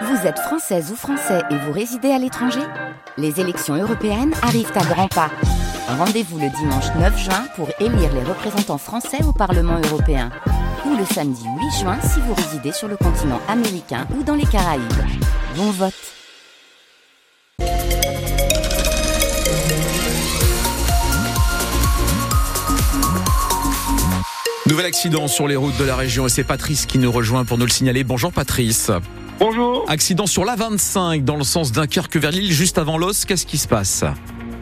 Vous êtes française ou français et vous résidez à l'étranger Les élections européennes arrivent à grands pas. Rendez-vous le dimanche 9 juin pour élire les représentants français au Parlement européen. Ou le samedi 8 juin si vous résidez sur le continent américain ou dans les Caraïbes. Bon vote Nouvel accident sur les routes de la région et c'est Patrice qui nous rejoint pour nous le signaler. Bonjour Patrice. Bonjour. Accident sur la 25 dans le sens Dunkerque vers Lille, juste avant l'os. Qu'est-ce qui se passe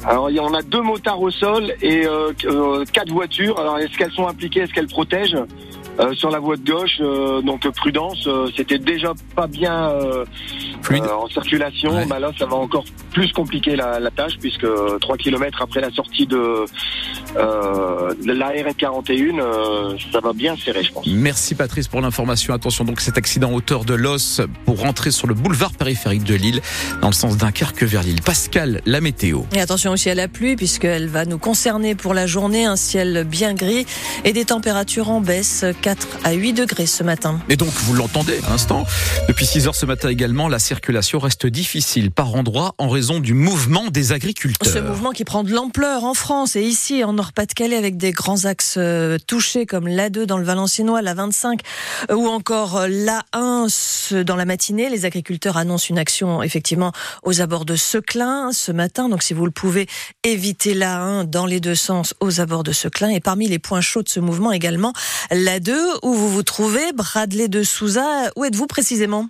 Alors, il y en a deux motards au sol et euh, euh, quatre voitures. Alors, est-ce qu'elles sont impliquées? Est-ce qu'elles protègent? Euh, Sur la voie de gauche, euh, donc prudence, euh, c'était déjà pas bien euh, euh, en circulation. Ouais. Bah là, ça va encore plus compliquer la, la tâche puisque 3 km après la sortie de, euh, de la RN41, euh, ça va bien serrer, je pense. Merci Patrice pour l'information. Attention donc cet accident hauteur de l'os pour rentrer sur le boulevard périphérique de Lille dans le sens Dunkerque vers Lille. Pascal, la météo. Et attention aussi à la pluie puisqu'elle va nous concerner pour la journée, un ciel bien gris et des températures en baisse, 4 à 8 degrés ce matin. Et donc, vous l'entendez à l'instant, depuis 6 heures ce matin également, la circulation reste difficile par endroits en raison du mouvement des agriculteurs. Ce mouvement qui prend de l'ampleur en France et ici en Nord-Pas-de-Calais avec des grands axes euh, touchés comme l'A2 dans le Valenciennois, la 25 euh, ou encore euh, l'A1 ce- dans la matinée. Les agriculteurs annoncent une action effectivement aux abords de Seclin ce matin. Donc si vous le pouvez, évitez l'A1 dans les deux sens aux abords de Seclin. Et parmi les points chauds de ce mouvement également, l'A2 où vous vous trouvez, Bradley de Souza. Où êtes-vous précisément?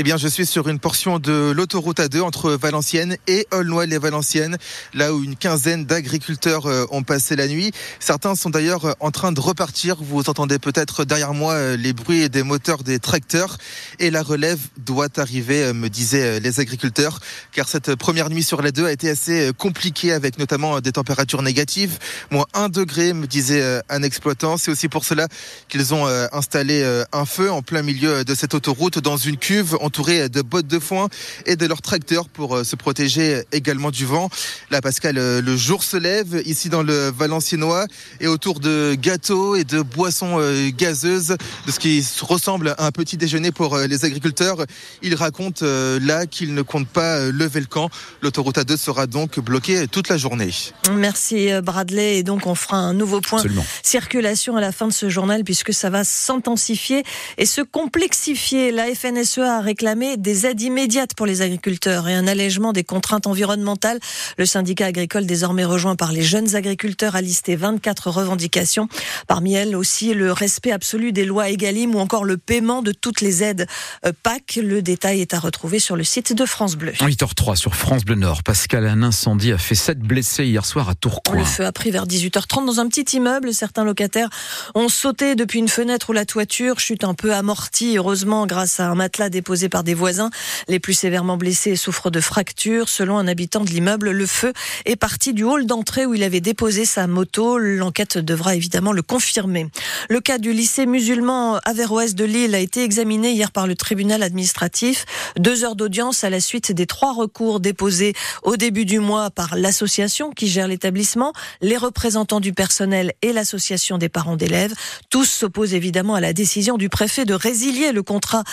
Eh bien, je suis sur une portion de l'autoroute A2 entre Valenciennes et Aulnoy-les-Valenciennes, là où une quinzaine d'agriculteurs euh, ont passé la nuit. Certains sont d'ailleurs euh, en train de repartir. Vous entendez peut-être derrière moi euh, les bruits des moteurs des tracteurs. Et la relève doit arriver, me disaient les agriculteurs, car cette première nuit sur la 2 a été assez compliquée avec notamment des températures négatives. Moins 1 degré, me disait un exploitant. C'est aussi pour cela qu'ils ont installé un feu en plein milieu de cette autoroute dans une cuve entourée de bottes de foin et de leurs tracteurs pour euh, se protéger également du vent. Là, Pascal, euh, le jour se lève ici dans le Valenciennois et autour de gâteaux et de boissons euh, gazeuses, de ce qui ressemble à un petit déjeuner pour les agriculteurs. Ils racontent là qu'ils ne comptent pas lever le camp. L'autoroute A2 sera donc bloquée toute la journée. Merci Bradley. Et donc on fera un nouveau point Absolument. circulation à la fin de ce journal puisque ça va s'intensifier et se complexifier. La FNSEA a réclamé des aides immédiates pour les agriculteurs et un allègement des contraintes environnementales. Le syndicat agricole désormais rejoint par les jeunes agriculteurs a listé 24 revendications. Parmi elles aussi le respect absolu des lois Egalim ou encore le paiement de toutes les aides euh, PAC. Le détail est à retrouver sur le site de France Bleu. 8h03 sur France Bleu Nord. Pascal, un incendie a fait 7 blessés hier soir à Tourcoing. Le feu a pris vers 18h30 dans un petit immeuble. Certains locataires ont sauté depuis une fenêtre ou la toiture, chute un peu amortie, heureusement, grâce à un matelas déposé par des voisins. Les plus sévèrement blessés souffrent de fractures. Selon un habitant de l'immeuble, le feu est parti du hall d'entrée où il avait déposé sa moto. L'enquête devra évidemment le confirmer. Le cas du lycée musulman Averroès de Lille a été examiné hier par le tribunal administratif. Deux heures d'audience à la suite des trois recours déposés au début du mois par l'association qui gère l'établissement, les représentants du personnel et l'association des parents d'élèves. Tous s'opposent évidemment à la décision du préfet de résilier le contrat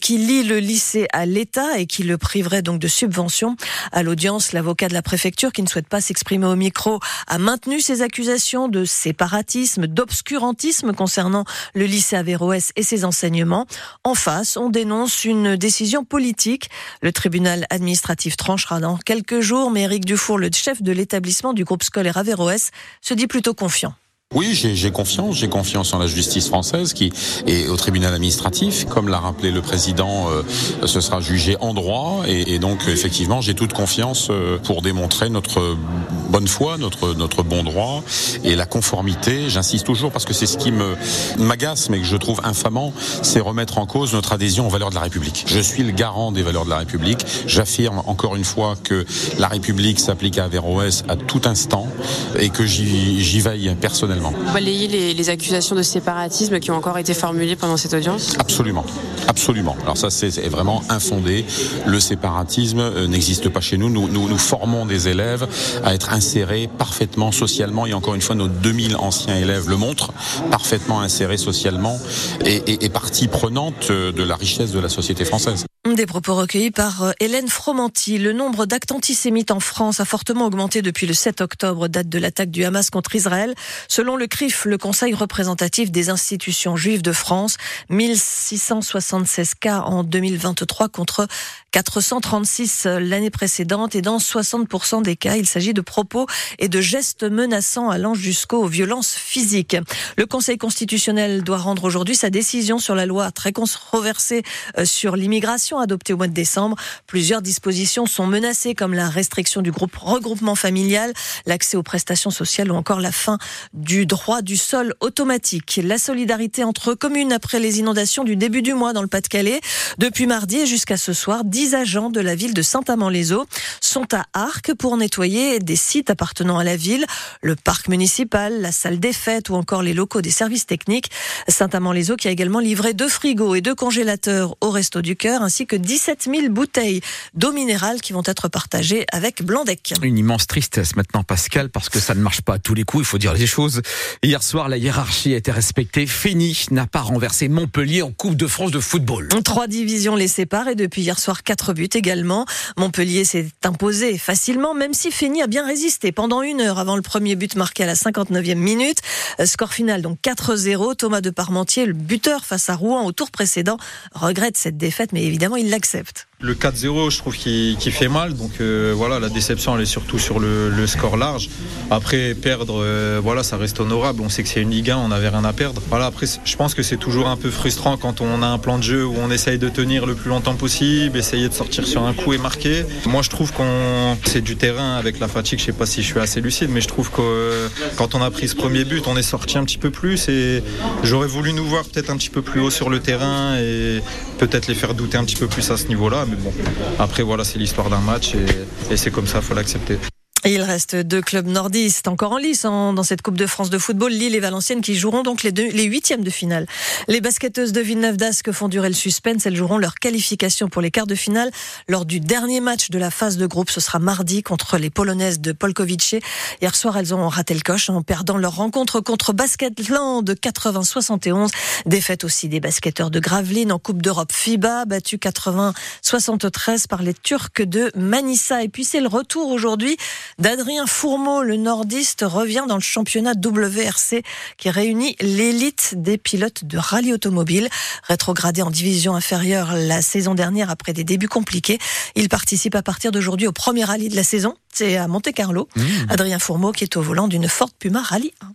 qui lie le lycée à l'État et qui le priverait donc de subventions. À l'audience, l'avocat de la préfecture qui ne souhaite pas s'exprimer au micro a maintenu ses accusations de séparatisme, d'obscurantisme concernant le lycée Averroès et ses enseignements. En face, on dénonce une décision politique. Le tribunal administratif tranchera dans quelques jours, mais Éric Dufour, le chef de l'établissement du groupe scolaire Averroès, se dit plutôt confiant. Oui, j'ai confiance. J'ai confiance en la justice française qui est au tribunal administratif. Comme l'a rappelé le président, euh, ce sera jugé en droit. Et, et donc, effectivement, j'ai toute confiance euh, pour démontrer notre bonne foi, notre, notre bon droit et la conformité. J'insiste toujours parce que c'est ce qui me m'agace, mais que je trouve infamant, c'est remettre en cause notre adhésion aux valeurs de la République. Je suis le garant des valeurs de la République. J'affirme encore une fois que la République s'applique à Averroès à tout instant et que j'y veille personnellement. Vous balayez les, les accusations de séparatisme qui ont encore été formulées pendant cette audience? Absolument, absolument. Alors ça, c'est vraiment infondé. Le séparatisme euh, n'existe pas chez nous. Nous, nous. nous formons des élèves à être insérés parfaitement socialement. Et encore une fois, nos 2000 anciens élèves le montrent, parfaitement insérés socialement et, partie prenante euh, de la richesse de la société française. Des propos recueillis par euh, Hélène Fromanti. Le nombre d'actes antisémites en France a fortement augmenté depuis le 7 octobre, date de l'attaque du Hamas contre Israël. Selon le CRIF, le Conseil représentatif des institutions juives de France, 1676 cas en 2023 contre 436 l'année précédente et dans 60% des cas, il s'agit de propos et de gestes menaçants allant jusqu'aux violences physiques. Le Conseil constitutionnel doit rendre aujourd'hui sa décision sur la loi très controversée euh, sur l'immigration adoptée au mois de décembre. Plusieurs dispositions sont menacées comme la restriction du groupe regroupement familial, l'accès aux prestations sociales ou encore la fin du droit du sol automatique. La solidarité entre communes après les inondations du début du mois dans le Pas-de-Calais. Depuis mardi et jusqu'à ce soir, 10 agents de la ville de Saint-Amand-les-Eaux sont à Arc pour nettoyer des sites appartenant à la ville, le parc municipal, la salle des fêtes ou encore les locaux des services techniques. Saint-Amand-les-Eaux qui a également livré deux frigos et deux congélateurs au Resto du Cœur ainsi que 17 000 bouteilles d'eau minérale qui vont être partagées avec Blandec. Une immense tristesse maintenant, Pascal, parce que ça ne marche pas à tous les coups, il faut dire les choses. Hier soir, la hiérarchie a été respectée. Fini n'a pas renversé Montpellier en Coupe de France de football. Trois divisions les séparent et depuis hier soir, quatre buts également. Montpellier s'est imposé facilement, même si Fini a bien résisté pendant une heure avant le premier but marqué à la 59e minute. Score final donc 4-0. Thomas de Parmentier, le buteur face à Rouen au tour précédent, regrette cette défaite, mais évidemment il l'accepte. Le 4-0, je trouve qu'il fait mal. Donc euh, voilà, la déception, elle est surtout sur le, score large. Après, perdre, euh, voilà, ça reste honorable. On sait que c'est une Ligue 1, on n'avait rien à perdre. Voilà, après, je pense que c'est toujours un peu frustrant quand on a un plan de jeu où on essaye de tenir le plus longtemps possible, essayer de sortir sur un coup et marquer. Moi, je trouve qu'on c'est du terrain avec la fatigue. Je sais pas si je suis assez lucide, mais je trouve que euh, quand on a pris ce premier but, on est sorti un petit peu plus et j'aurais voulu nous voir peut-être un petit peu plus haut sur le terrain et peut-être les faire douter un petit peu plus à ce niveau-là mais bon, après voilà, c'est l'histoire d'un match et, et c'est comme ça, il faut l'accepter il reste deux clubs nordistes encore en lice dans cette Coupe de France de football, Lille et Valenciennes, qui joueront donc les, deux, les huitièmes de finale. Les basketteuses de Villeneuve d'Ascq font durer le suspense. Elles joueront leur qualification pour les quarts de finale lors du dernier match de la phase de groupe. Ce sera mardi contre les Polonaises de Polkowice. Hier soir, elles ont raté le coche en perdant leur rencontre contre Basketland de 80-71. Défaite aussi des basketteurs de Gravelines en Coupe d'Europe FIBA, battu 80-73 par les Turcs de Manissa. Et puis c'est le retour aujourd'hui d'Adrien Fourmeau. Le nordiste revient dans le championnat WRC qui réunit l'élite des pilotes de rallye automobile. Rétrogradé en division inférieure la saison dernière après des débuts compliqués, il participe à partir d'aujourd'hui au premier rallye de la saison. C'est à Monte Carlo. Mmh. Adrien Fourmeau qui est au volant d'une Ford Puma Rallye 1.